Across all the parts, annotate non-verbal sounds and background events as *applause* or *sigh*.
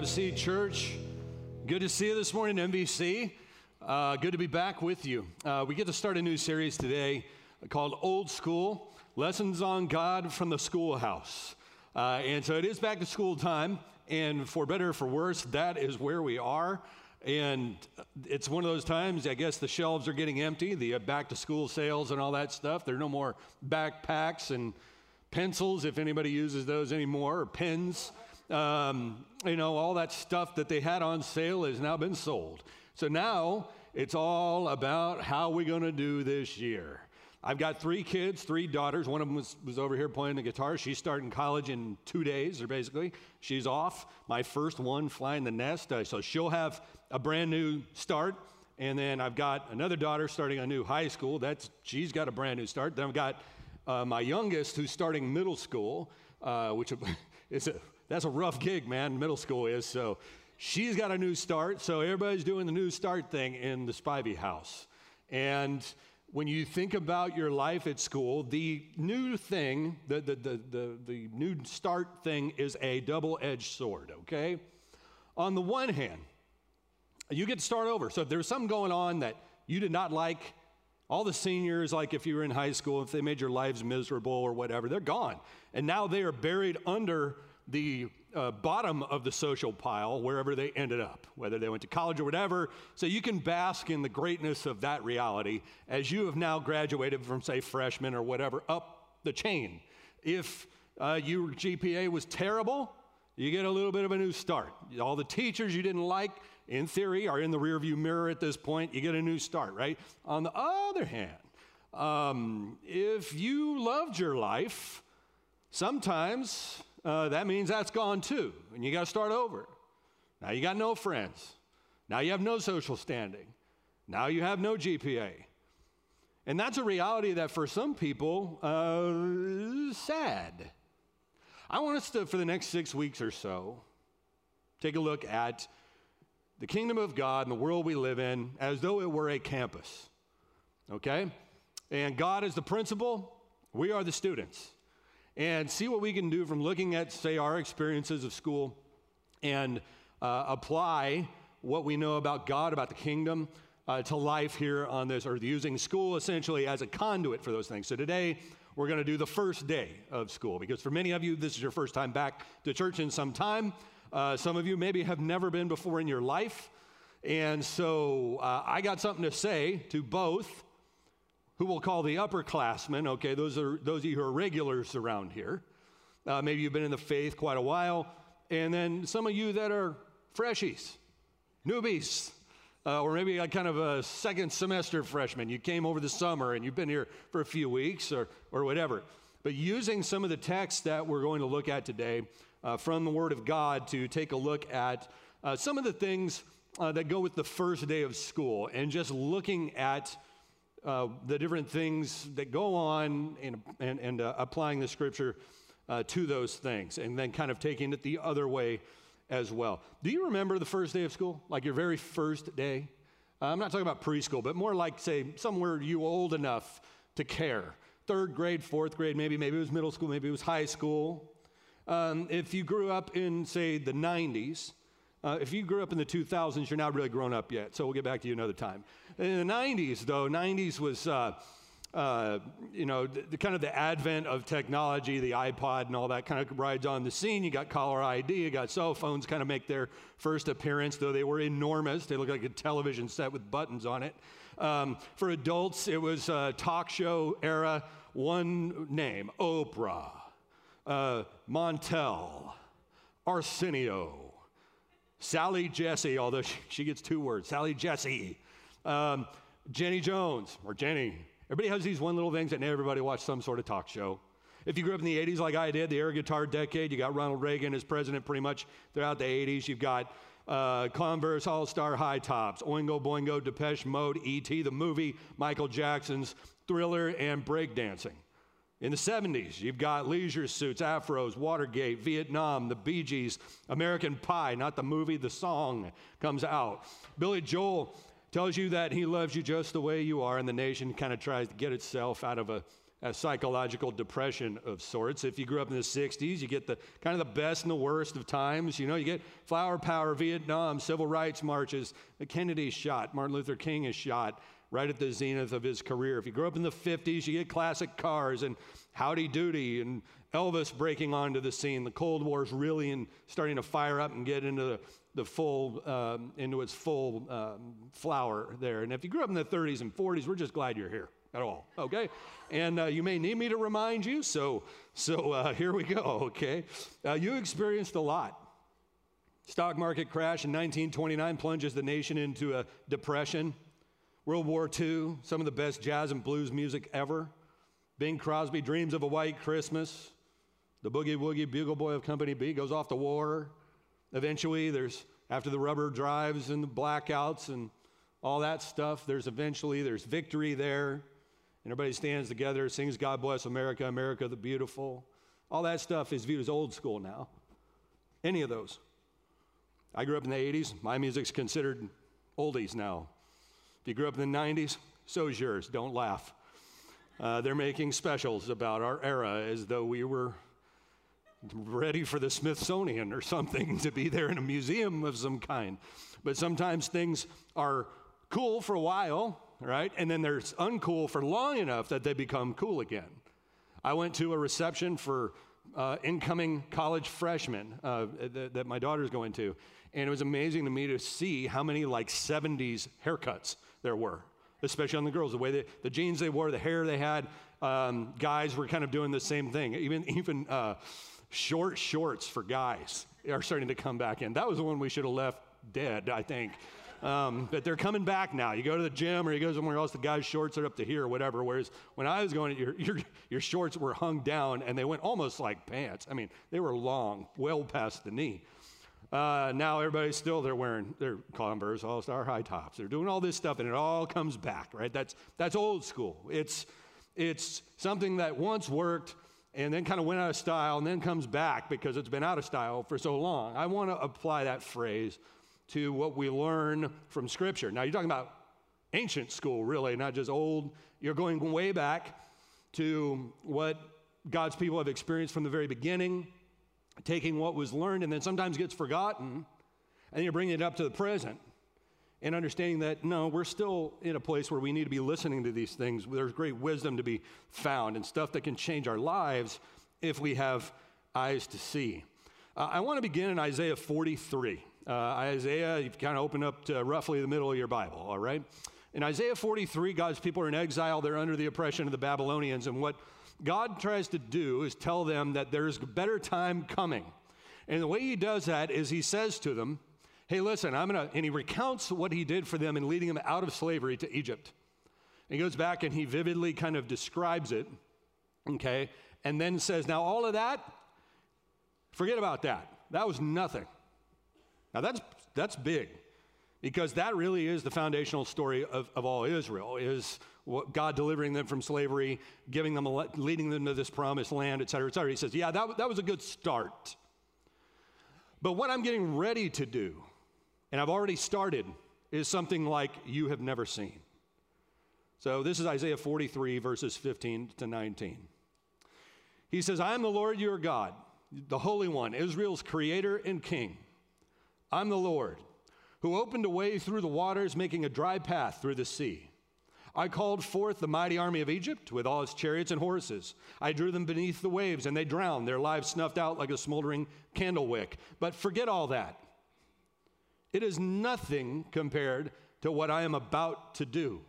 have a seat, church. Good to see you this morning, MVC. Uh, good to be back with you. Uh, we get to start a new series today called Old School Lessons on God from the Schoolhouse. Uh, and so it is back to school time, and for better or for worse, that is where we are. And it's one of those times, I guess the shelves are getting empty, the back to school sales and all that stuff. There are no more backpacks and pencils, if anybody uses those anymore, or pens. Um, you know, all that stuff that they had on sale has now been sold. So now it's all about how we're going to do this year. I've got three kids, three daughters. One of them was, was over here playing the guitar. She's starting college in two days, or basically. She's off. My first one flying the nest. Uh, so she'll have a brand new start. And then I've got another daughter starting a new high school. That's she's got a brand new start. Then I've got uh, my youngest who's starting middle school, uh, which *laughs* is a that's a rough gig, man. Middle school is so. She's got a new start, so everybody's doing the new start thing in the Spivey house. And when you think about your life at school, the new thing, the, the, the, the, the new start thing is a double edged sword, okay? On the one hand, you get to start over. So if there's something going on that you did not like, all the seniors, like if you were in high school, if they made your lives miserable or whatever, they're gone. And now they are buried under the uh, bottom of the social pile wherever they ended up, whether they went to college or whatever. So you can bask in the greatness of that reality as you have now graduated from, say, freshman or whatever up the chain. If uh, your GPA was terrible, you get a little bit of a new start. All the teachers you didn't like, in theory, are in the rearview mirror at this point. You get a new start, right? On the other hand, um, if you loved your life, sometimes uh, that means that's gone too, and you got to start over. Now you got no friends. Now you have no social standing. Now you have no GPA. And that's a reality that for some people uh, is sad. I want us to, for the next six weeks or so, take a look at the kingdom of God and the world we live in as though it were a campus. Okay? And God is the principal, we are the students and see what we can do from looking at, say, our experiences of school and uh, apply what we know about God, about the kingdom, uh, to life here on this earth, using school essentially as a conduit for those things. So today, we're going to do the first day of school because for many of you, this is your first time back to church in some time. Uh, some of you maybe have never been before in your life. And so uh, I got something to say to both who we'll call the upperclassmen. Okay, those are those of you who are regulars around here. Uh, maybe you've been in the faith quite a while, and then some of you that are freshies, newbies, uh, or maybe like kind of a second semester freshman. You came over the summer and you've been here for a few weeks or or whatever. But using some of the texts that we're going to look at today uh, from the Word of God to take a look at uh, some of the things uh, that go with the first day of school, and just looking at uh, the different things that go on and, and, and uh, applying the scripture uh, to those things, and then kind of taking it the other way as well. Do you remember the first day of school? Like your very first day? Uh, I'm not talking about preschool, but more like, say, somewhere you old enough to care. Third grade, fourth grade, maybe, maybe it was middle school, maybe it was high school. Um, if you grew up in, say, the 90s, uh, if you grew up in the 2000s, you're not really grown up yet, so we'll get back to you another time. In the 90s, though, 90s was, uh, uh, you know, the, the, kind of the advent of technology, the iPod and all that kind of rides on the scene. You got caller ID, you got cell phones kind of make their first appearance, though they were enormous. They look like a television set with buttons on it. Um, for adults, it was a talk show era, one name Oprah, uh, Montel, Arsenio. Sally Jessy, although she, she gets two words, Sally Jessy, Um, Jenny Jones, or Jenny. Everybody has these one little things that everybody watched some sort of talk show. If you grew up in the 80s like I did, the air guitar decade, you got Ronald Reagan as president pretty much throughout the 80s. You've got uh, Converse All Star High Tops, Oingo Boingo, Depeche Mode, E.T., the movie, Michael Jackson's Thriller, and breakdancing. In the 70s, you've got leisure suits, afros, Watergate, Vietnam, the Bee Gees, American Pie, not the movie, the song comes out. Billy Joel tells you that he loves you just the way you are, and the nation kind of tries to get itself out of a a psychological depression of sorts. If you grew up in the 60s, you get the kind of the best and the worst of times. You know, you get flower power, Vietnam, civil rights marches, Kennedy shot, Martin Luther King is shot right at the zenith of his career. If you grew up in the 50s, you get classic cars and Howdy Doody and Elvis breaking onto the scene. The Cold War is really in, starting to fire up and get into the, the full, um, into its full um, flower there. And if you grew up in the 30s and 40s, we're just glad you're here at all, okay? And uh, you may need me to remind you, so, so uh, here we go, okay? Uh, you experienced a lot. Stock market crash in 1929 plunges the nation into a depression. World War II, some of the best jazz and blues music ever. Bing Crosby dreams of a white Christmas. The boogie woogie bugle boy of Company B goes off to war. Eventually, there's after the rubber drives and the blackouts and all that stuff, there's eventually there's victory there. And everybody stands together, sings God Bless America, America the Beautiful. All that stuff is viewed as old school now. Any of those. I grew up in the 80s. My music's considered oldies now. If you grew up in the 90s, so is yours. Don't laugh. Uh, they're making specials about our era as though we were ready for the Smithsonian or something to be there in a museum of some kind. But sometimes things are cool for a while, right? And then they're uncool for long enough that they become cool again. I went to a reception for uh, incoming college freshmen uh, that my daughter's going to, and it was amazing to me to see how many like 70s haircuts there were, especially on the girls. The way they, the jeans they wore, the hair they had. Um, guys were kind of doing the same thing. Even even uh, short shorts for guys are starting to come back in. That was the one we should have left dead, I think. Um, but they're coming back now. You go to the gym or you go somewhere else, the guy's shorts are up to here or whatever. Whereas when I was going, your, your, your shorts were hung down and they went almost like pants. I mean, they were long, well past the knee. Uh, now everybody's still they're wearing their Converse All Star high tops. They're doing all this stuff, and it all comes back, right? That's that's old school. It's it's something that once worked and then kind of went out of style, and then comes back because it's been out of style for so long. I want to apply that phrase to what we learn from Scripture. Now, you're talking about ancient school, really, not just old. You're going way back to what God's people have experienced from the very beginning, taking what was learned and then sometimes gets forgotten, and you're bringing it up to the present and understanding that no, we're still in a place where we need to be listening to these things. There's great wisdom to be found and stuff that can change our lives if we have eyes to see. Uh, I want to begin in Isaiah 43. Uh, Isaiah, you've kind of opened up to roughly the middle of your Bible, all right? In Isaiah 43, God's people are in exile. They're under the oppression of the Babylonians. And what God tries to do is tell them that there's a better time coming. And the way he does that is he says to them, Hey, listen, I'm to, and he recounts what he did for them in leading them out of slavery to Egypt. And he goes back and he vividly kind of describes it, okay? And then says, Now, all of that, forget about that. That was nothing. Now that's, that's big because that really is the foundational story of, of all Israel is God delivering them from slavery, giving them, leading them to this promised land, et cetera, et cetera. He says, yeah, that, that was a good start. But what I'm getting ready to do, and I've already started, is something like you have never seen. So this is Isaiah 43, verses 15 to 19. He says, I am the Lord your God, the Holy One, Israel's creator and king. I'm the Lord, who opened a way through the waters, making a dry path through the sea. I called forth the mighty army of Egypt with all its chariots and horses. I drew them beneath the waves, and they drowned, their lives snuffed out like a smoldering candle wick. But forget all that. It is nothing compared to what I am about to do.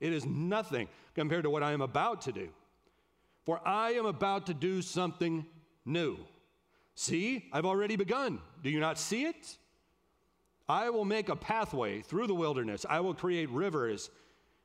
It is nothing compared to what I am about to do. For I am about to do something new. See, I've already begun. Do you not see it? I will make a pathway through the wilderness. I will create rivers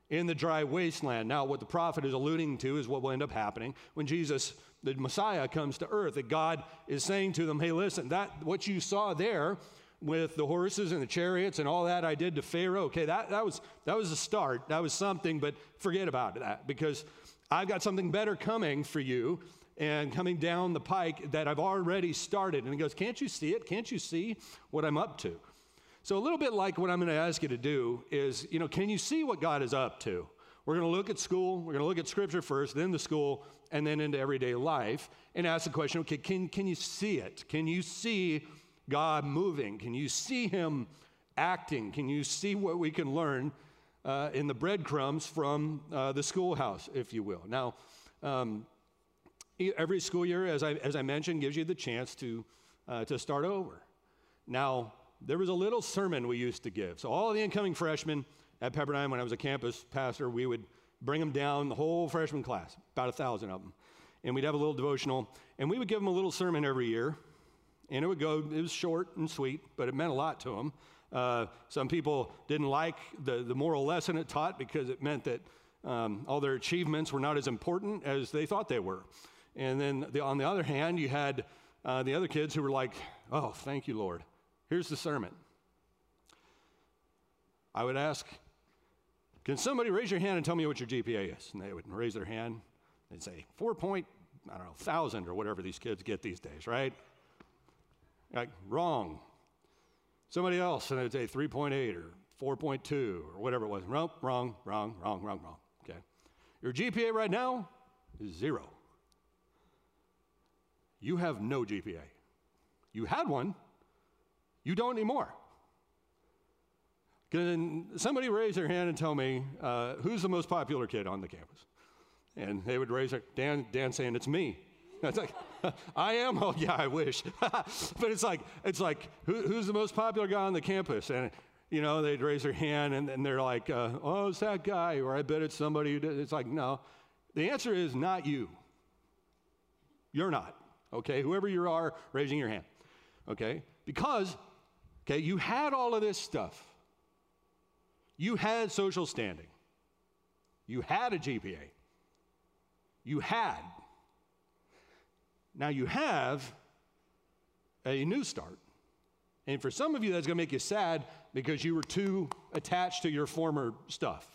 in the dry wasteland. Now, what the prophet is alluding to is what will end up happening when Jesus, the Messiah, comes to earth. That God is saying to them, hey, listen, that what you saw there with the horses and the chariots and all that I did to Pharaoh, okay, that, that, was, that was a start. That was something, but forget about that because I've got something better coming for you and coming down the pike that I've already started. And he goes, Can't you see it? Can't you see what I'm up to? So, a little bit like what I'm going to ask you to do is, you know, can you see what God is up to? We're going to look at school, we're going to look at scripture first, then the school, and then into everyday life, and ask the question okay, can, can you see it? Can you see God moving? Can you see Him acting? Can you see what we can learn uh, in the breadcrumbs from uh, the schoolhouse, if you will? Now, um, every school year, as I, as I mentioned, gives you the chance to, uh, to start over. Now, there was a little sermon we used to give. So, all the incoming freshmen at Pepperdine, when I was a campus pastor, we would bring them down, the whole freshman class, about a thousand of them. And we'd have a little devotional, and we would give them a little sermon every year. And it would go, it was short and sweet, but it meant a lot to them. Uh, some people didn't like the, the moral lesson it taught because it meant that um, all their achievements were not as important as they thought they were. And then the, on the other hand, you had uh, the other kids who were like, oh, thank you, Lord. Here's the sermon. I would ask, can somebody raise your hand and tell me what your GPA is? And they would raise their hand. They'd say, four point, I don't know, thousand or whatever these kids get these days, right? Like, wrong. Somebody else, and they'd say 3.8 or 4.2 or whatever it was. Wrong, wrong, wrong, wrong, wrong. Okay. Your GPA right now is zero. You have no GPA. You had one, you don't anymore. Can somebody raise their hand and tell me uh, who's the most popular kid on the campus? And they would raise their Dan. Dan saying it's me. *laughs* It's like *laughs* I am. Oh yeah, I wish. *laughs* but it's like it's like who, who's the most popular guy on the campus? And you know they'd raise their hand and, and they're like, uh, oh, it's that guy, or I bet it's somebody who did. It's like no. The answer is not you. You're not. Okay, whoever you are, raising your hand. Okay, because Okay, you had all of this stuff. You had social standing. You had a GPA. You had. Now you have a new start. And for some of you, that's going to make you sad because you were too attached to your former stuff.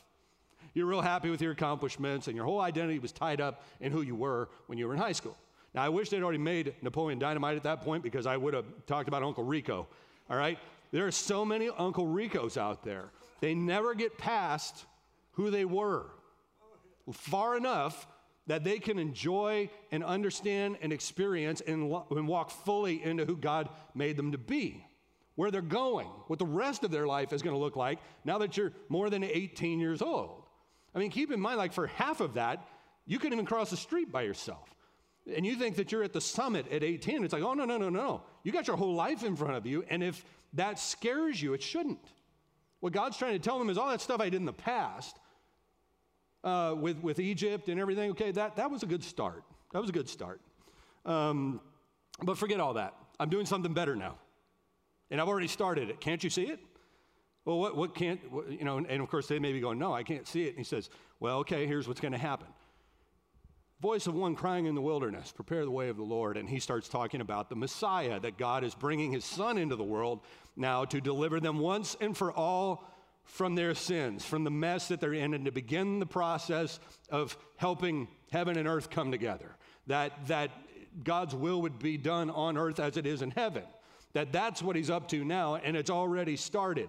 You're real happy with your accomplishments, and your whole identity was tied up in who you were when you were in high school. Now, I wish they'd already made Napoleon Dynamite at that point because I would have talked about Uncle Rico all right? There are so many Uncle Ricos out there. They never get past who they were far enough that they can enjoy and understand and experience and, and walk fully into who God made them to be, where they're going, what the rest of their life is going to look like now that you're more than 18 years old. I mean, keep in mind, like for half of that, you couldn't even cross the street by yourself. And you think that you're at the summit at 18. It's like, oh, no, no, no, no. You got your whole life in front of you. And if that scares you, it shouldn't. What God's trying to tell them is all that stuff I did in the past uh, with, with Egypt and everything, okay, that, that was a good start. That was a good start. Um, but forget all that. I'm doing something better now. And I've already started it. Can't you see it? Well, what, what can't, what, you know, and, and of course they may be going, no, I can't see it. And he says, well, okay, here's what's going to happen voice of one crying in the wilderness, prepare the way of the Lord. And he starts talking about the Messiah, that God is bringing his son into the world now to deliver them once and for all from their sins, from the mess that they're in, and to begin the process of helping heaven and earth come together. That, that God's will would be done on earth as it is in heaven. That that's what he's up to now, and it's already started.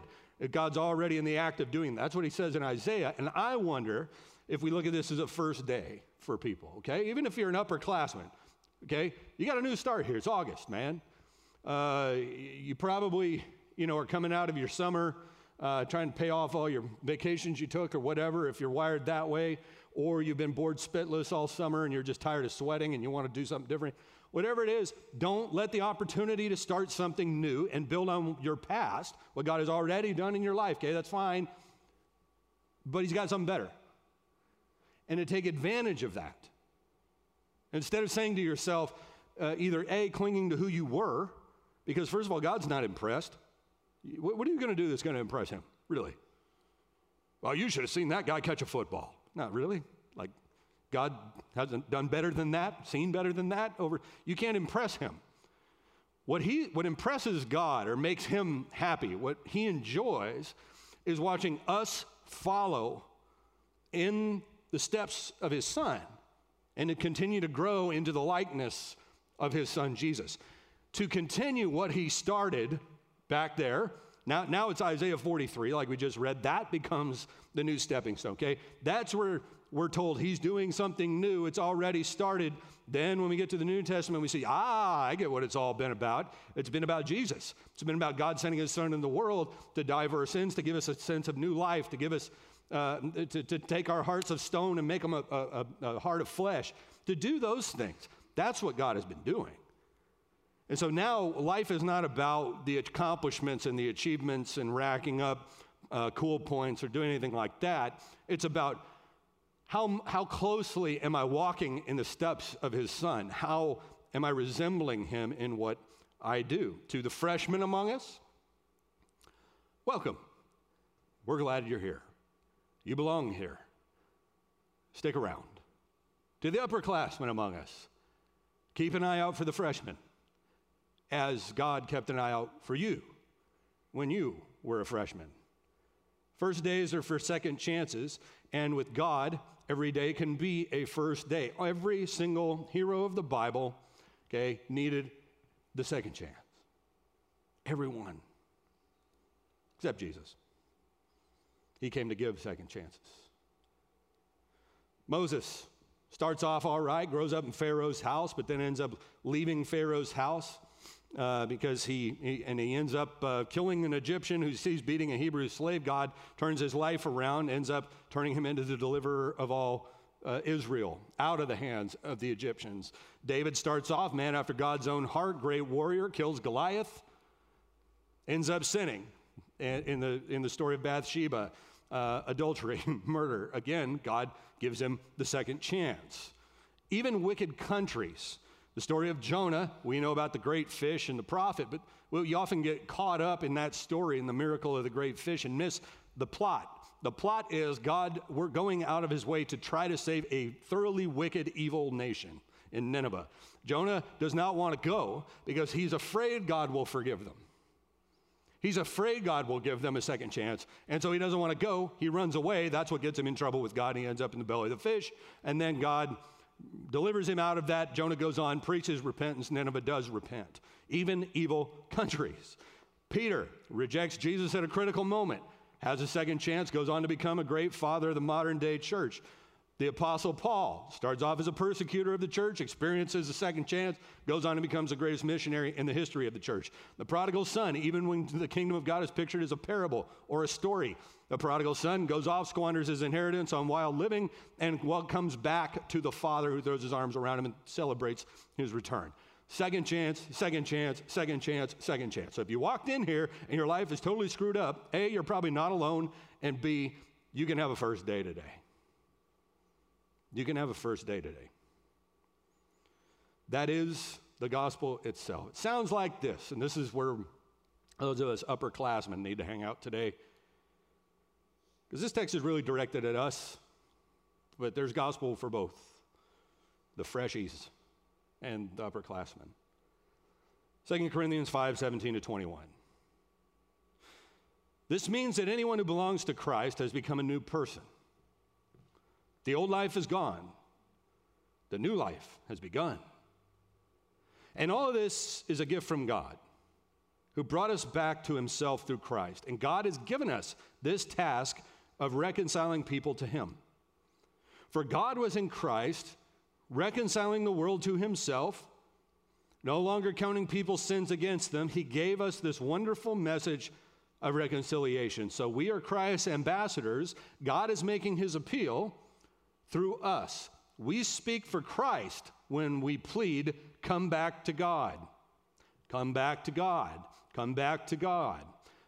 God's already in the act of doing that. That's what he says in Isaiah. And I wonder if we look at this as a first day for people, okay? Even if you're an upperclassman, okay? You got a new start here. It's August, man. Uh, you probably, you know, are coming out of your summer uh, trying to pay off all your vacations you took or whatever, if you're wired that way, or you've been bored spitless all summer and you're just tired of sweating and you want to do something different. Whatever it is, don't let the opportunity to start something new and build on your past, what God has already done in your life, okay? That's fine. But He's got something better and to take advantage of that. Instead of saying to yourself, uh, either A, clinging to who you were, because first of all, God's not impressed. What, what are you going to do that's going to impress Him, really? Well, you should have seen that guy catch a football. Not really. Like, God hasn't done better than that, seen better than that over. You can't impress Him. What, he, what impresses God or makes Him happy, what He enjoys, is watching us follow in the steps of his son and to continue to grow into the likeness of his son Jesus. To continue what he started back there, Now, now it's Isaiah 43, like we just read. That becomes the new stepping stone, okay? That's where we're told he's doing something new. It's already started. Then, when we get to the New Testament, we see, ah, I get what it's all been about. It's been about Jesus. It's been about God sending his son in the world to die for our sins, to give us a sense of new life, to give us, uh, to, to take our hearts of stone and make them a, a, a heart of flesh, to do those things. That's what God has been doing. And so now life is not about the accomplishments and the achievements and racking up uh, cool points or doing anything like that. It's about how, how closely am I walking in the steps of his son? How am I resembling him in what I do? To the freshmen among us, welcome. We're glad you're here. You belong here. Stick around. To the upperclassmen among us, keep an eye out for the freshmen as God kept an eye out for you when you were a freshman. First days are for second chances, and with God, every day can be a first day. Every single hero of the Bible, okay, needed the second chance. Everyone, except Jesus. He came to give second chances. Moses starts off all right, grows up in Pharaoh's house, but then ends up leaving Pharaoh's house uh, because he, he, and he ends up uh, killing an Egyptian who sees beating a Hebrew slave. God turns his life around, ends up turning him into the deliverer of all uh, Israel out of the hands of the Egyptians. David starts off, man after God's own heart, great warrior, kills Goliath, ends up sinning in the, in the story of Bathsheba, uh, adultery, *laughs* murder. Again, God gives him the second chance. Even wicked countries the story of Jonah, we know about the great fish and the prophet, but we often get caught up in that story and the miracle of the great fish and miss the plot. The plot is God, we're going out of his way to try to save a thoroughly wicked, evil nation in Nineveh. Jonah does not want to go because he's afraid God will forgive them. He's afraid God will give them a second chance. And so he doesn't want to go. He runs away. That's what gets him in trouble with God. He ends up in the belly of the fish. And then God delivers him out of that. Jonah goes on, preaches repentance. Nineveh does repent, even evil countries. Peter rejects Jesus at a critical moment, has a second chance, goes on to become a great father of the modern day church. The Apostle Paul starts off as a persecutor of the church, experiences a second chance, goes on and becomes the greatest missionary in the history of the church. The prodigal son, even when the kingdom of God is pictured as a parable or a story, the prodigal son goes off, squanders his inheritance on wild living, and comes back to the father who throws his arms around him and celebrates his return. Second chance, second chance, second chance, second chance. So if you walked in here and your life is totally screwed up, A, you're probably not alone, and B, you can have a first day today. You can have a first day today. That is the gospel itself. It sounds like this, and this is where those of us upperclassmen need to hang out today. Because this text is really directed at us, but there's gospel for both the freshies and the upperclassmen. 2 Corinthians 5 17 to 21. This means that anyone who belongs to Christ has become a new person. The old life is gone, the new life has begun. And all of this is a gift from God who brought us back to himself through Christ. And God has given us this task of reconciling people to him. For God was in Christ, reconciling the world to himself, no longer counting people's sins against them. He gave us this wonderful message of reconciliation. So we are Christ's ambassadors. God is making his appeal through us. We speak for Christ when we plead, Come back to God. Come back to God. Come back to God.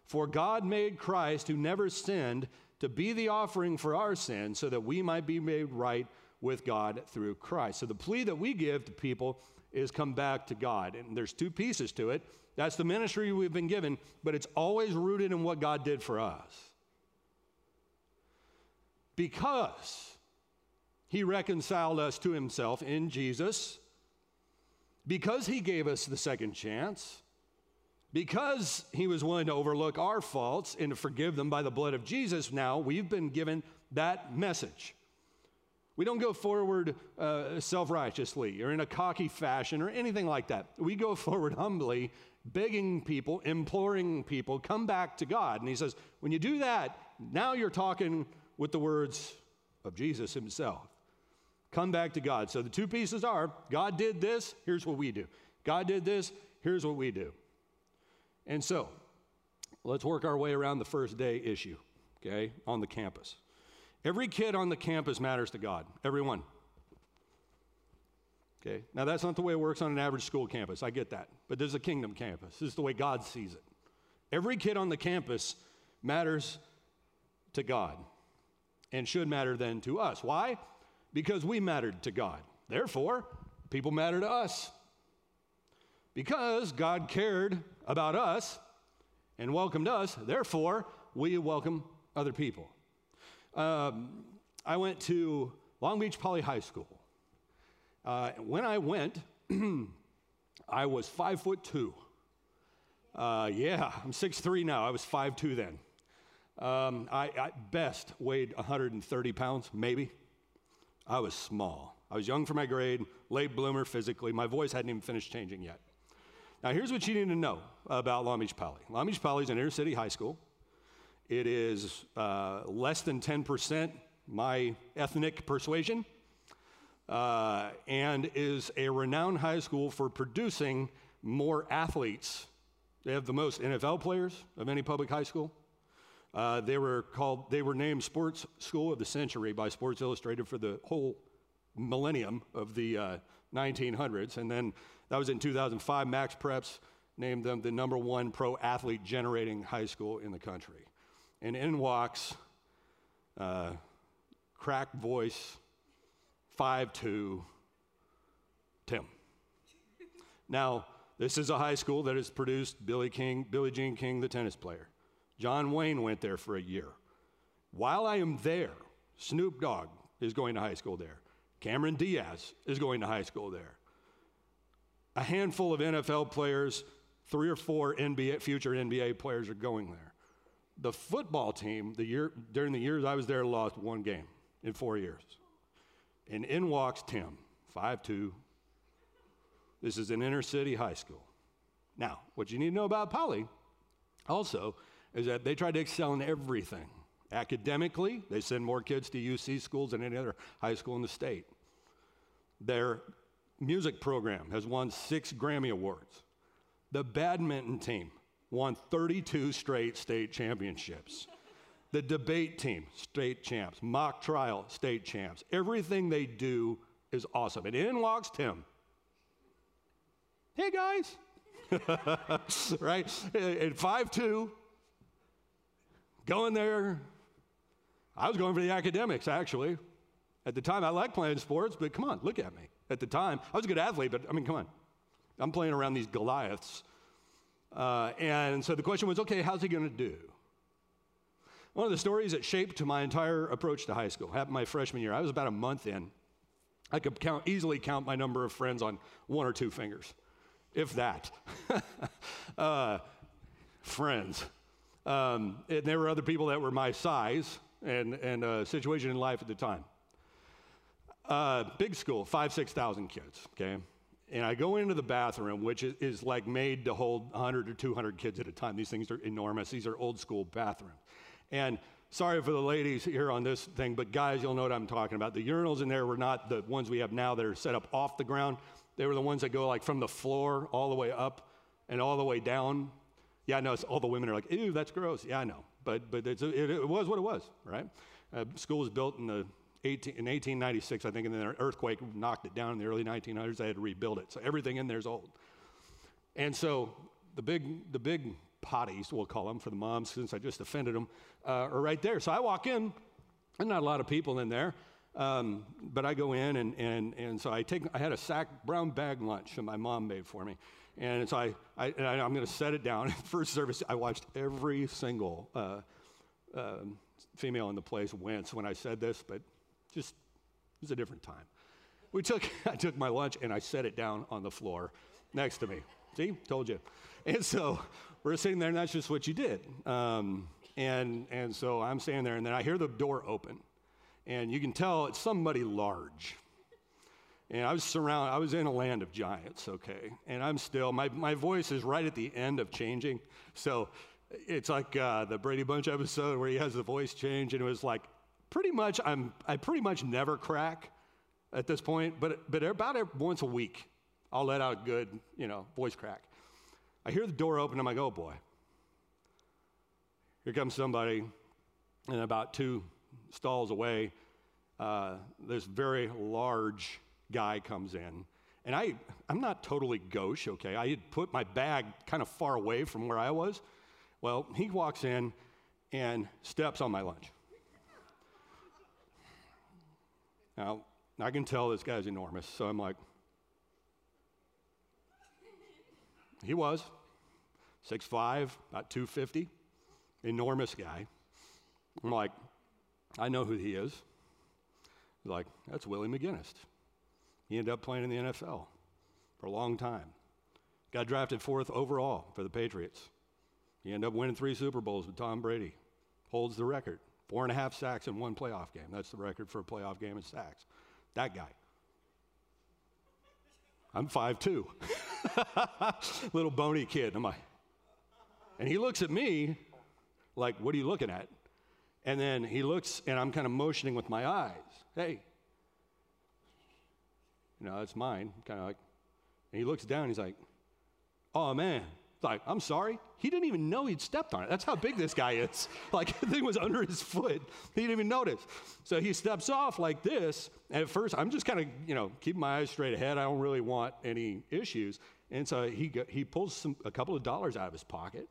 For God made Christ, who never sinned, to be the offering for our sins so that we might be made right with God through Christ. So the plea that we give to people is come back to God. And there's two pieces to it. That's the ministry we've been given, but it's always rooted in what God did for us. Because he reconciled us to himself in Jesus, because he gave us the second chance, because he was willing to overlook our faults and to forgive them by the blood of Jesus, now we've been given that message. We don't go forward uh, self righteously or in a cocky fashion or anything like that. We go *laughs* forward humbly, begging people, imploring people, come back to God. And he says, when you do that, now you're talking with the words of Jesus himself. Come back to God. So the two pieces are God did this, here's what we do. God did this, here's what we do. And so, let's work our way around the first day issue, okay, on the campus. Every kid on the campus matters to God, everyone. Okay, now that's not the way it works on an average school campus. I get that. But this is a kingdom campus. This is the way God sees it. Every kid on the campus matters to God and should matter then to us. Why? Because we mattered to God. Therefore, people matter to us. Because God cared about us and welcomed us, therefore, we welcome other people. Um, I went to Long Beach Poly High School. Uh, when I went, *clears throat* I was five foot two. Uh, yeah, I'm six three now. I was five two then. Um, I at best weighed 130 pounds, maybe. I was small. I was young for my grade, late bloomer physically. My voice hadn't even finished changing yet. Now, here's what you need to know about Long Beach Poly. Long Beach Poly is an inner city high school. It is uh, less than 10% my ethnic persuasion, uh, and is a renowned high school for producing more athletes. They have the most NFL players of any public high school. Uh, they were called, they were named Sports School of the Century by Sports Illustrated for the whole millennium of the 1900s. Uh, and then that was in 2005. Max Preps named them the number one pro athlete generating high school in the country. And in walks, uh, cracked voice, five-two, Tim. Now, this is a high school that has produced Billy King, Billie Jean King, the tennis player. John Wayne went there for a year. While I am there, Snoop Dogg is going to high school there. Cameron Diaz is going to high school there. A handful of NFL players, three or four NBA, future NBA players are going there. The football team, the year, during the years I was there, lost one game in four years. And in walks Tim, five-two. This is an inner city high school. Now, what you need to know about Poly also is that they try to excel in everything. Academically, they send more kids to UC schools than any other high school in the state. Their music program has won six Grammy Awards. The badminton team won 32 straight state championships. The debate team, state champs. Mock trial, state champs. Everything they do is awesome. And in walks Tim. Hey guys. *laughs* right? At 5'2, Going there, I was going for the academics, actually. At the time, I liked playing sports, but come on, look at me. At the time, I was a good athlete, but I mean, come on. I'm playing around these Goliaths. Uh, and so the question was okay, how's he going to do? One of the stories that shaped to my entire approach to high school happened my freshman year. I was about a month in. I could count, easily count my number of friends on one or two fingers, if that. *laughs* uh, friends. Um, and there were other people that were my size and, and uh, situation in life at the time. Uh, big school, five, 6,000 kids, okay? And I go into the bathroom, which is, is, like made to hold 100 or 200 kids at a time. These things are enormous. These are old school bathrooms. And sorry for the ladies here on this thing, but guys, you'll know what I'm talking about. The urinals in there were not the ones we have now that are set up off the ground. They were the ones that go like from the floor all the way up and all the way down yeah, I know all the women are like, ew, that's gross. Yeah, I know. But, but it, it, was what it was, right? Uh, school was built in, the 18, in 1896, I think, and then an earthquake knocked it down in the early 1900s. They had to rebuild it. So everything in there is old. And so the big, the big potties, we'll call them for the moms, since I just offended them, uh, are right there. So I walk in, and not a lot of people in there. Um, but I go in, and, and, and so I take, I had a sack brown bag lunch that my mom made for me. And so I, I, am going to set it down. *laughs* First service, I watched every single uh, uh, female in the place wince when I said this, but just, it was a different time. We took, *laughs* I took my lunch and I set it down on the floor next to me. See, told you. And so we're sitting there, and that's just what you did. Um, and, and so I'm standing there, and then I hear the door open. and you can tell it's somebody large. And I was surrounded, I was in a land of giants, okay? And I'm still, my, my voice is right at the end of changing. So it's like uh, the Brady Bunch episode where he has the voice change, and it was like pretty much, I'm, I pretty much never crack at this point, but, but about once a week, I'll let out a good, you know, voice crack. I hear the door open, I'm like, oh boy. Here comes somebody, and about two stalls away, uh, this very large guy comes in. And I, I'm not totally gauche, okay? I had put my bag kind of far away from where I was. Well, he walks in and steps on my lunch. Now, I can tell this guy's enormous, so I'm like, he was 6'5, about 250, enormous guy. I'm like, I know who he is. He's like, that's Willie McGinest. He ended up playing in the NFL for a long time. Got drafted fourth overall for the Patriots. He ended up winning three Super Bowls with Tom Brady. Holds the record. Four and a half sacks in one playoff game. That's the record for a playoff game in sacks. That guy. I'm 5'2. *laughs* Little bony kid. I'm like, and he looks at me like, what are you looking at? And then he looks, and I'm kind of motioning with my eyes. Hey, you know, that's mine. Kind of like, and he looks down. He's like, oh man. Like, I'm sorry. He didn't even know he'd stepped on it. That's how big this guy is. *laughs* Like, the thing was under his foot. He didn't even notice. So he steps off like this. And at first, I'm just kind of, you know, keeping my eyes straight ahead. I don't really want any issues. And so he, he pulls some, a couple of dollars out of his pocket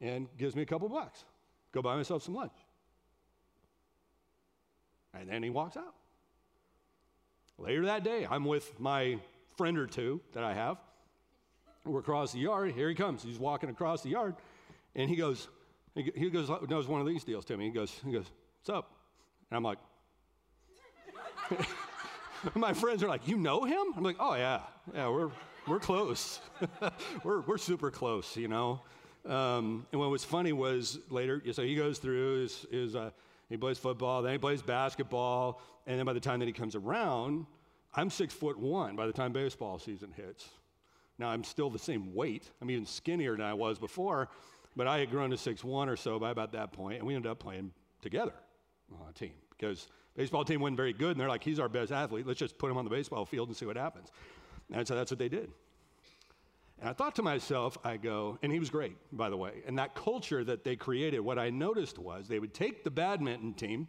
and gives me a couple bucks. Go buy myself some lunch. And then he walks out. Later that day, I'm with my friend or two that I have. We're across the yard. Here he comes. He's walking across the yard, and he goes, he goes, knows one of these deals to me. He goes, he goes, what's up? And I'm like, *laughs* my friends are like, you know him? I'm like, oh yeah, yeah, we're we're close. *laughs* we're we're super close, you know. Um, and what was funny was later, so he goes through his, his uh, he plays football, then he plays basketball, and then by the time that he comes around, I'm six foot one by the time baseball season hits. Now I'm still the same weight. I'm even skinnier than I was before, but I had grown to six one or so by about that point, and we ended up playing together on a team because baseball team wasn't very good, and they're like, he's our best athlete. Let's just put him on the baseball field and see what happens. And so that's what they did. And I thought to myself, I go, and he was great, by the way. And that culture that they created, what I noticed was they would take the badminton team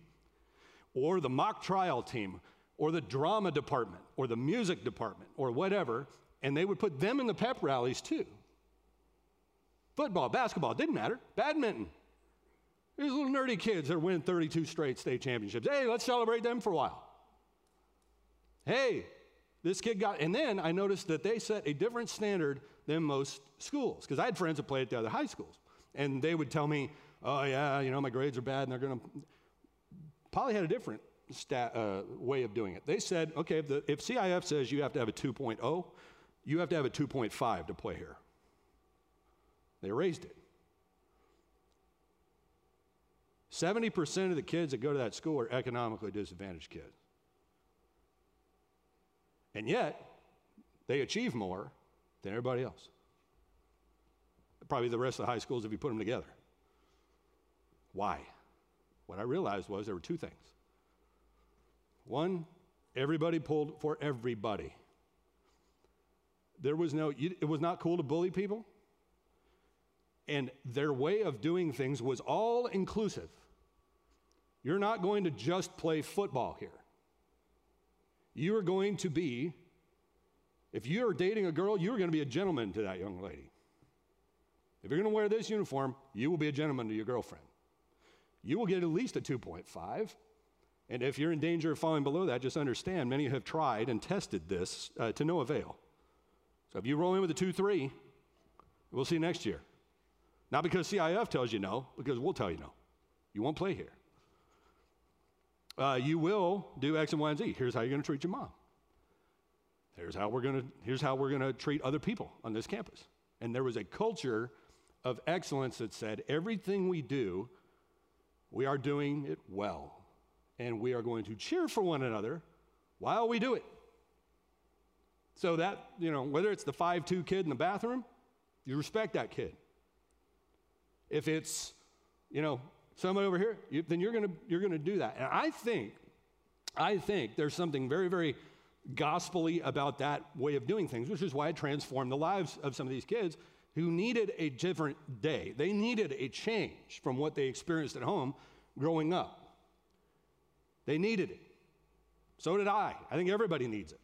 or the mock trial team or the drama department or the music department or whatever, and they would put them in the pep rallies too. Football, basketball, didn't matter. Badminton. These little nerdy kids that winning 32 straight state championships. Hey, let's celebrate them for a while. Hey, this kid got, and then I noticed that they set a different standard than most schools. Because I had friends that played at the other high schools. And they would tell me, oh, yeah, you know, my grades are bad and they're going to. Poly had a different stat, uh, way of doing it. They said, okay, if, the, if CIF says you have to have a 2.0, you have to have a 2.5 to play here. They raised it. 70% of the kids that go to that school are economically disadvantaged kids. And yet, they achieve more than everybody else. Probably the rest of the high schools if you put them together. Why? What I realized was there were two things. One, everybody pulled for everybody. There was no, it was not cool to bully people. And their way of doing things was all inclusive. You're not going to just play football here. You are going to be if you are dating a girl, you are going to be a gentleman to that young lady. If you're going to wear this uniform, you will be a gentleman to your girlfriend. You will get at least a 2.5. And if you're in danger of falling below that, just understand many have tried and tested this uh, to no avail. So if you roll in with a 2 3, we'll see you next year. Not because CIF tells you no, because we'll tell you no. You won't play here. Uh, you will do X and Y and Z. Here's how you're going to treat your mom. Here's how we're going to here's how we're going to treat other people on this campus. And there was a culture of excellence that said everything we do, we are doing it well. and we are going to cheer for one another while we do it. So that, you know, whether it's the 5-2 kid in the bathroom, you respect that kid. If it's, you know, somebody over here, you, then you're gonna you're gonna do that. And I think, I think there's something very, very gospelly about that way of doing things, which is why it transformed the lives of some of these kids who needed a different day. They needed a change from what they experienced at home growing up. They needed it. So did I. I think everybody needs it.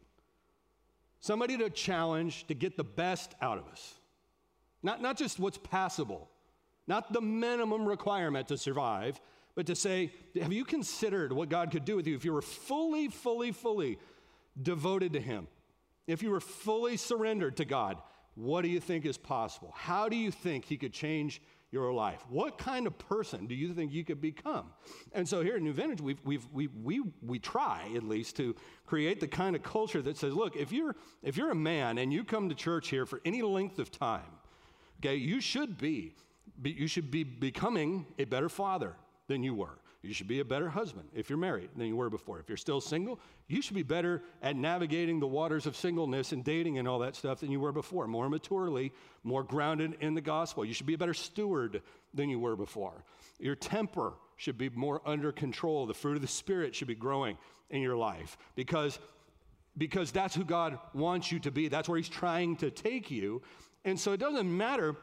Somebody to challenge to get the best out of us. Not, not just what's passable, not the minimum requirement to survive, but to say, have you considered what God could do with you if you were fully, fully, fully devoted to Him? If you were fully surrendered to God, what do you think is possible? How do you think He could change your life? What kind of person do you think you could become? And so here at New Vintage, we've, we've, we, we, we try at least to create the kind of culture that says, look, if you're, if you're a man and you come to church here for any length of time, okay, you should be, you should be becoming a better father than you were. You should be a better husband if you're married than you were before. If you're still single, you should be better at navigating the waters of singleness and dating and all that stuff than you were before, more maturely, more grounded in the gospel. You should be a better steward than you were before. Your temper should be more under control. The fruit of the Spirit should be growing in your life because, because that's who God wants you to be. That's where He's trying to take you. And so it doesn't matter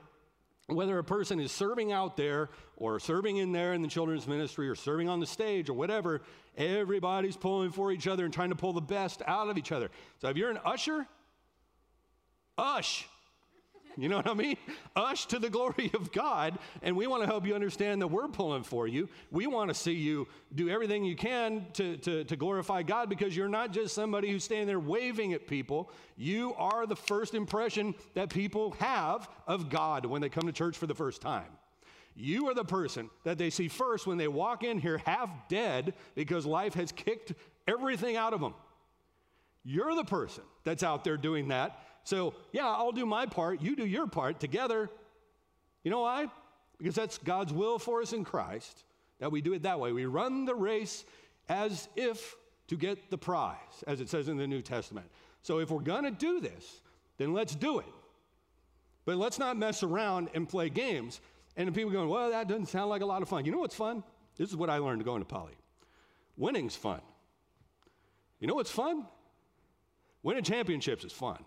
whether a person is serving out there or serving in there in the children's ministry or serving on the stage or whatever, everybody's pulling for each other and trying to pull the best out of each other. So if you're an usher, ush. You know what I mean? Ush to the glory of God. And we want to help you understand that we're pulling for you. We want to see you do everything you can to, to, to, glorify God because you're not just somebody who's standing there waving at people. You are the first impression that people have of God when they come to church for the first time. You are the person that they see first when they walk in here half dead because life has kicked everything out of them. You're the person that's out there doing that so, yeah, I'll do my part, you do your part together. You know why? Because that's God's will for us in Christ, that we do it that way. We run the race as if to get the prize, as it says in the New Testament. So, if we're going to do this, then let's do it. But let's not mess around and play games. And people going, well, that doesn't sound like a lot of fun. You know what's fun? This is what I learned going to Poly. Winning's fun. You know what's fun? Winning championships is fun.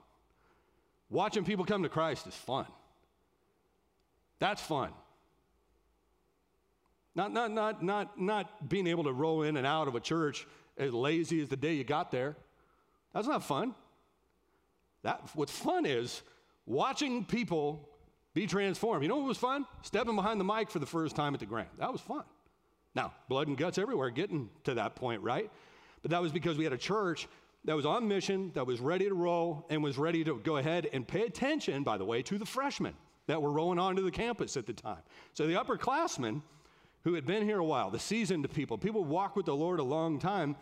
Watching people come to Christ is fun. That's fun. Not, not, not, not, not being able to roll in and out of a church as lazy as the day you got there. That's not fun. That, what's fun is watching people be transformed. You know what was fun? Stepping behind the mic for the first time at the Grand. That was fun. Now, blood and guts everywhere getting to that point, right? But that was because we had a church that was on mission, that was ready to roll, and was ready to go ahead and pay attention, by the way, to the freshmen that were rolling onto the campus at the time. So the upperclassmen who had been here a while, the seasoned people, people walk with the Lord a long time,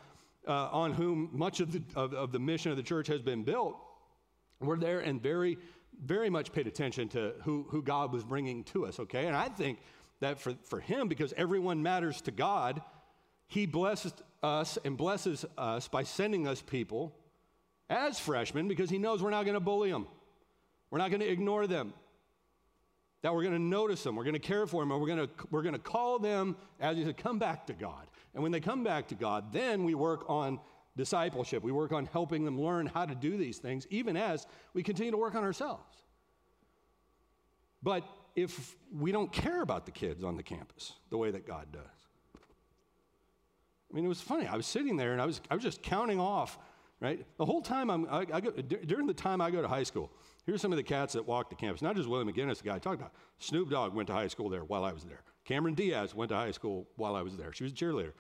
uh, on whom much of the, of, of the mission of the church has been built, were there and very, very much paid attention to who, who God was bringing to us, okay? And I think that for, for him, because everyone matters to God, he blessed us and blesses us by sending us people as freshmen because he knows we're not going to bully them. We're not going to ignore them. That we're going to notice them, we're going to care for them, and we're going to, we're going to call them, as he said, come back to God. And when they come back to God, then we work on discipleship. We work on helping them learn how to do these things, even as we continue to work on ourselves. But if we don't care about the kids on the campus the way that God does, I mean, it was funny. I was sitting there and I was, I was just counting off, right? The whole time I'm, I, I go, during the time I go to high school, here's some of the cats that walked the campus. Not just William McGinnis, the guy I talked about. Snoop Dogg went to high school there while I was there. Cameron Diaz went to high school while I was there. She was a cheerleader.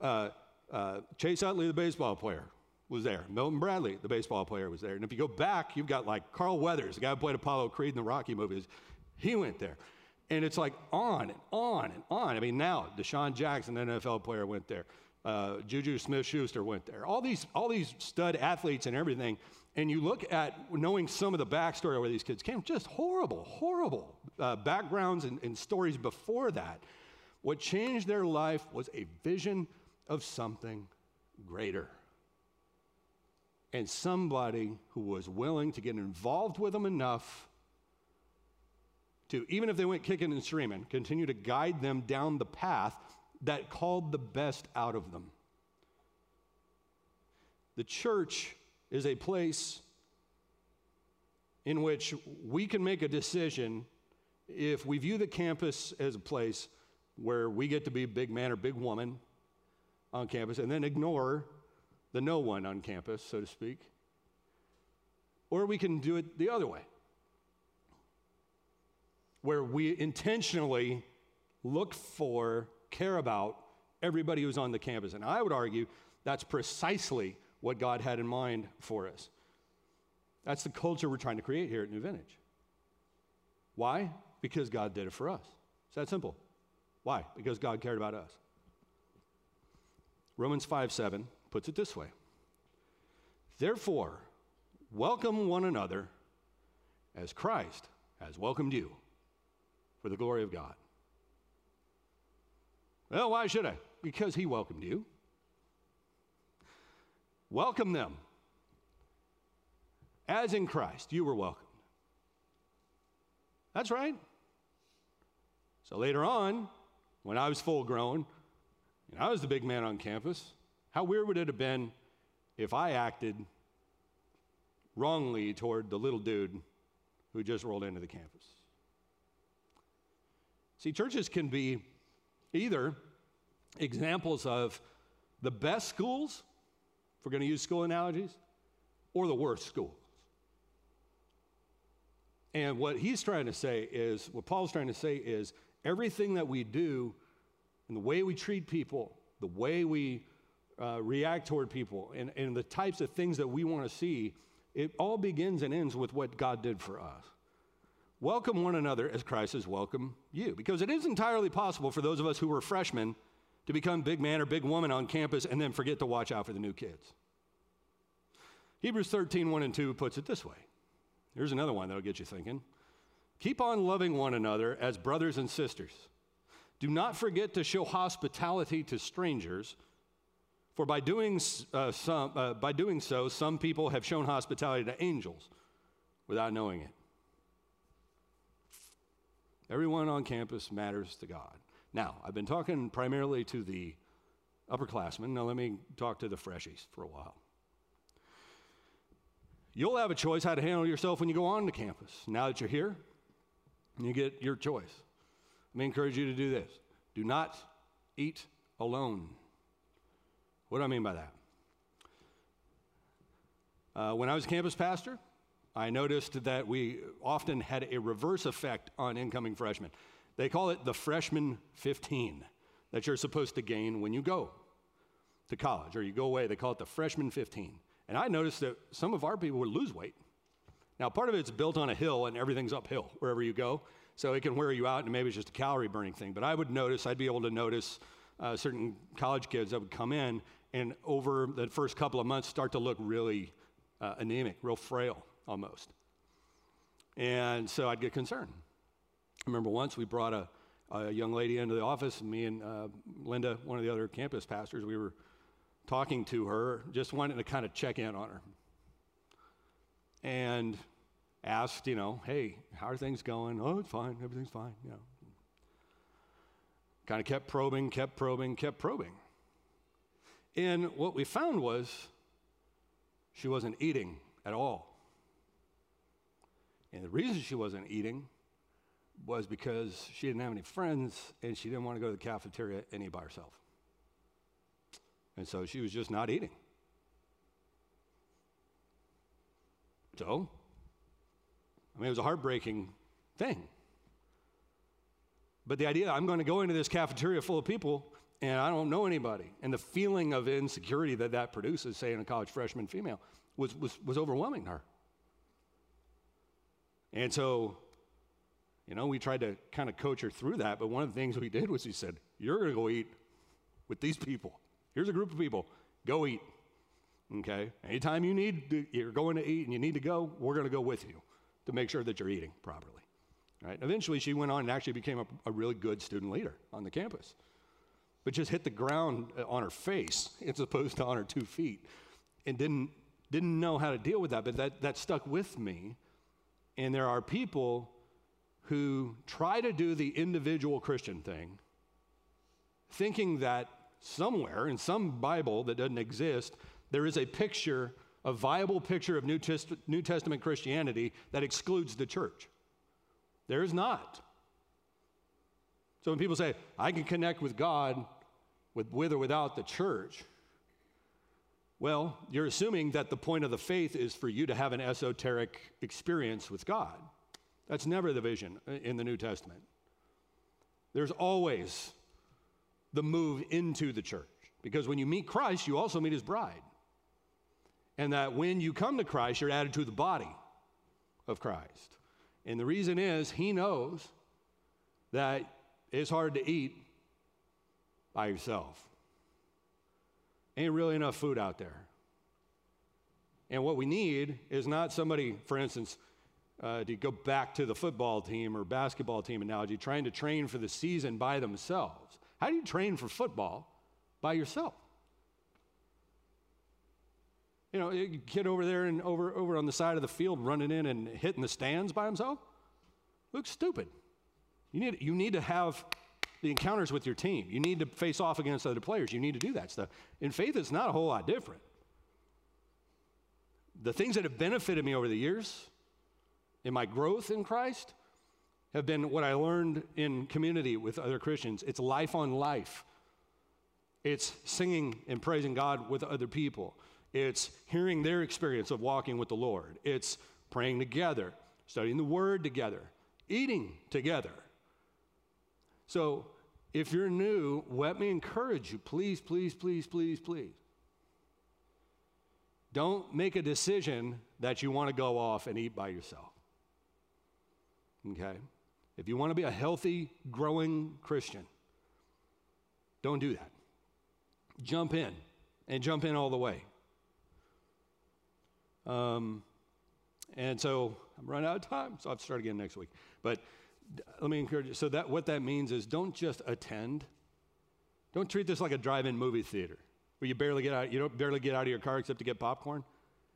Uh, uh, Chase Utley, the baseball player, was there. Milton Bradley, the baseball player, was there. And if you go back, you've got like Carl Weathers, the guy who played Apollo Creed in the Rocky movies. He went there. And it's like on and on and on. I mean, now DeSean Jackson, NFL player, went there. Uh, Juju Smith Schuster went there. All these, all these stud athletes and everything. And you look at knowing some of the backstory where these kids came, just horrible, horrible uh, backgrounds and, and stories before that. What changed their life was a vision of something greater. And somebody who was willing to get involved with them enough to, even if they went kicking and screaming, continue to guide them down the path that called the best out of them. The church is a place in which we can make a decision if we view the campus as a place where we get to be big man or big woman on campus and then ignore the no one on campus, so to speak. Or we can do it the other way, where we intentionally look for, care about everybody who's on the campus. And I would argue that's precisely what God had in mind for us. That's the culture we're trying to create here at New Vintage. Why? Because God did it for us. It's that simple. Why? Because God cared about us. Romans 5 7 puts it this way Therefore, welcome one another as Christ has welcomed you for the glory of God. Well, why should I? Because he welcomed you. Welcome them. As in Christ, you were welcomed. That's right. So later on, when I was full grown, and I was the big man on campus, how weird would it have been if I acted wrongly toward the little dude who just rolled into the campus? See, churches can be either examples of the best schools if we're going to use school analogies, or the worst schools. And what he's trying to say is, what Paul's trying to say is, everything that we do and the way we treat people, the way we uh, react toward people, and, and the types of things that we want to see, it all begins and ends with what God did for us. Welcome one another as Christ has welcomed you. Because it is entirely possible for those of us who were freshmen to become big man or big woman on campus and then forget to watch out for the new kids. Hebrews 13, 1 and 2 puts it this way. Here's another one that'll get you thinking. Keep on loving one another as brothers and sisters. Do not forget to show hospitality to strangers, for by doing, uh, some, uh, by doing so, some people have shown hospitality to angels without knowing it. Everyone on campus matters to God. Now, I've been talking primarily to the upperclassmen. Now, let me talk to the freshies for a while. You'll have a choice how to handle yourself when you go on to campus. Now that you're here, you get your choice. Let me encourage you to do this do not eat alone. What do I mean by that? Uh, when I was campus pastor, I noticed that we often had a reverse effect on incoming freshmen. They call it the freshman 15 that you're supposed to gain when you go to college or you go away. They call it the freshman 15. And I noticed that some of our people would lose weight. Now, part of it's built on a hill and everything's uphill wherever you go. So it can wear you out and maybe it's just a calorie burning thing. But I would notice, I'd be able to notice uh, certain college kids that would come in and over the first couple of months start to look really uh, anemic, real frail almost. And so I'd get concerned. I remember once we brought a, a young lady into the office, and me and uh, Linda, one of the other campus pastors, we were talking to her, just wanting to kind of check in on her. And asked, you know, hey, how are things going? Oh, it's fine, everything's fine, you know. Kind of kept probing, kept probing, kept probing. And what we found was she wasn't eating at all. And the reason she wasn't eating was because she didn't have any friends and she didn't want to go to the cafeteria any by herself. And so she was just not eating. So, I mean, it was a heartbreaking thing. But the idea I'm going to go into this cafeteria full of people and I don't know anybody, and the feeling of insecurity that that produces, say, in a college freshman female, was, was, was overwhelming her. And so you know, we tried to kind of coach her through that, but one of the things we did was he said, You're going to go eat with these people. Here's a group of people. Go eat. Okay? Anytime you need, to, you're going to eat and you need to go, we're going to go with you to make sure that you're eating properly. Right? Eventually, she went on and actually became a, a really good student leader on the campus. but just hit the ground uh, on her face *laughs* as opposed to on her two feet and didn't, didn't know how to deal with that. But that, that stuck with me. And there are people who try to do the individual Christian thing, thinking that somewhere in some Bible that doesn't exist, there is a picture, a viable picture of New, Test- New Testament Christianity that excludes the church. There is not. So when people say, I can connect with God with, with or without the church, well, you're assuming that the point of the faith is for you to have an esoteric experience with God. That's never the vision uh, in the New Testament. There's always the move into the church because when you meet Christ, you also meet his bride. And that when you come to Christ, you're added to the body of Christ. And the reason is he knows that it's hard to eat by yourself. Ain't really enough food out there. And what we need is not somebody, for instance, uh, to go back to the football team or basketball team analogy, trying to train for the season by themselves. How do you train for football by yourself? You know, a kid over there and over, over on the side of the field running in and hitting the stands by himself looks stupid. You need, you need to have the encounters with your team. You need to face off against other players. You need to do that stuff. In faith, it's not a whole lot different. The things that have benefited me over the years in my growth in Christ have been what I learned in community with other Christians. It's life on life. It's singing and praising God with other people. It's hearing their experience of walking with the Lord. It's praying together, studying the Word together, eating together. So, if you're new, let me encourage you please, please, please, please, please. Don't make a decision that you want to go off and eat by yourself. Okay? If you want to be a healthy, growing Christian, don't do that. Jump in and jump in all the way. Um, and so I'm running out of time, so I'll start again next week. But let me encourage you. So that what that means is don't just attend. Don't treat this like a drive-in movie theater where you barely get out. You don't barely get out of your car except to get popcorn.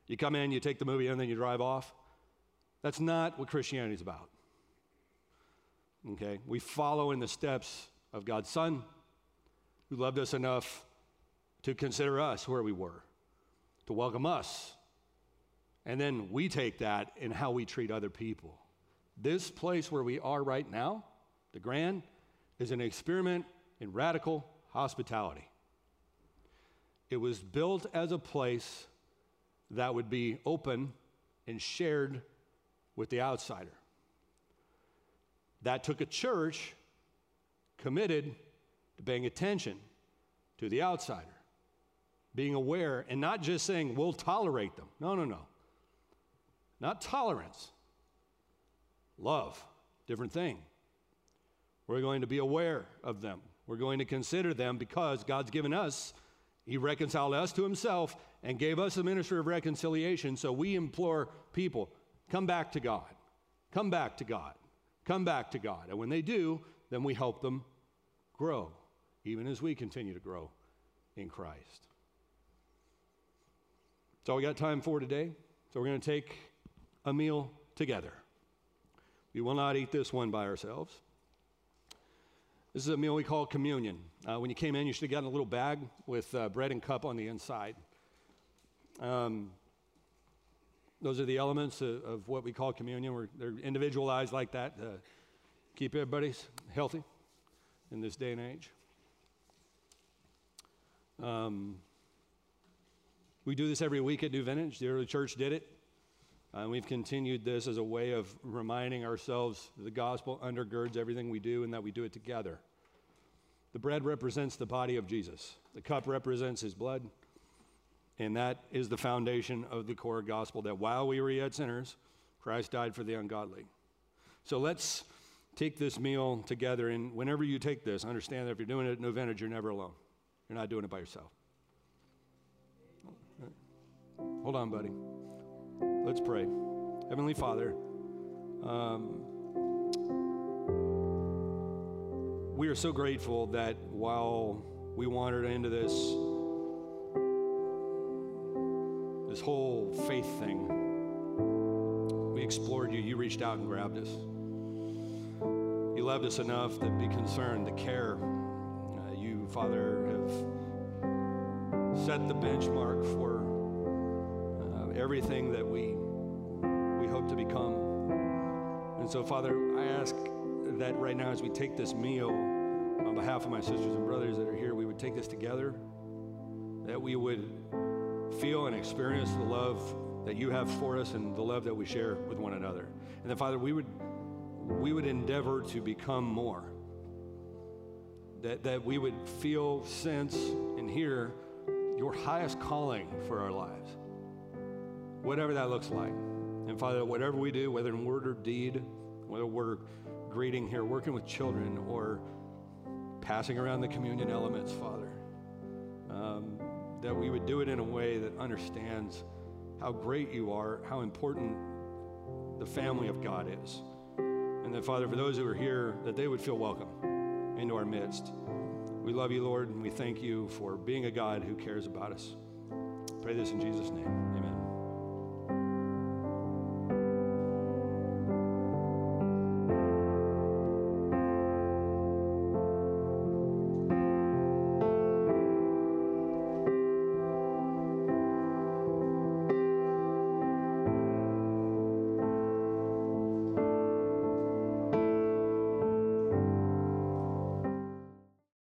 You come in, you take the movie, and then you drive off. That's not what Christianity is about. Okay, we follow in the steps of God's Son, who loved us enough to consider us where we were, to welcome us and then we take that in how we treat other people. This place where we are right now, the Grand, is an experiment in radical hospitality. It was built as a place that would be open and shared with the outsider. That took a church committed to paying attention to the outsider, being aware, and not just saying, we'll tolerate them. No, no, no not tolerance. Love, different thing. We're going to be aware of them. We're going to consider them because God's given us, He reconciled us to Himself and gave us the ministry of reconciliation. So we implore people come back to God, come back to God, come back to God. And when they do, then we help them grow, even as we continue to grow in Christ. That's all we got time for today. So we're going to take a meal together. We will not eat this one by ourselves. This is a meal we call communion. Uh, when you came in, you should have gotten a little bag with uh, bread and cup on the inside. Um, those are the elements of, of, what we call communion. We're, they're individualized like that to keep everybody healthy in this day and age. Um, we do this every week at New Vintage. The early church did it. Uh, we've continued this as a way of reminding ourselves the gospel undergirds everything we do and that we do it together. The bread represents the body of Jesus, the cup represents his blood, and that is the foundation of the core gospel that while we were yet sinners, Christ died for the ungodly. So let's take this meal together, and whenever you take this, understand that if you're doing it at New Vintage, you're never alone. You're not doing it by yourself. Hold on, buddy. Let's pray. Heavenly Father, um, we are so grateful that while we wandered into this this whole faith thing. We explored you. You reached out and grabbed us. You loved us enough to be concerned, to care. Uh, you, Father, have set the benchmark for everything that we we hope to become. And so, Father, I ask that right now, as we take this meal, on behalf of my sisters and brothers that are here, we would take this together, that we would feel and experience the love that you have for us and the love that we share with one another. And then, Father, we would we would endeavor to become more. That, that we would feel, sense, and hear your highest calling for our lives, whatever that looks like. And Father, whatever we do, whether in word or deed, whether we're greeting here, working with children, or passing around the communion elements, Father, um, that we would do it in a way that understands how great you are, how important the family of God is. And that, Father, for those who are here, that they would feel welcome into our midst. We love you, Lord, and we thank you for being a God who cares about us. Pray this in Jesus' name. Amen.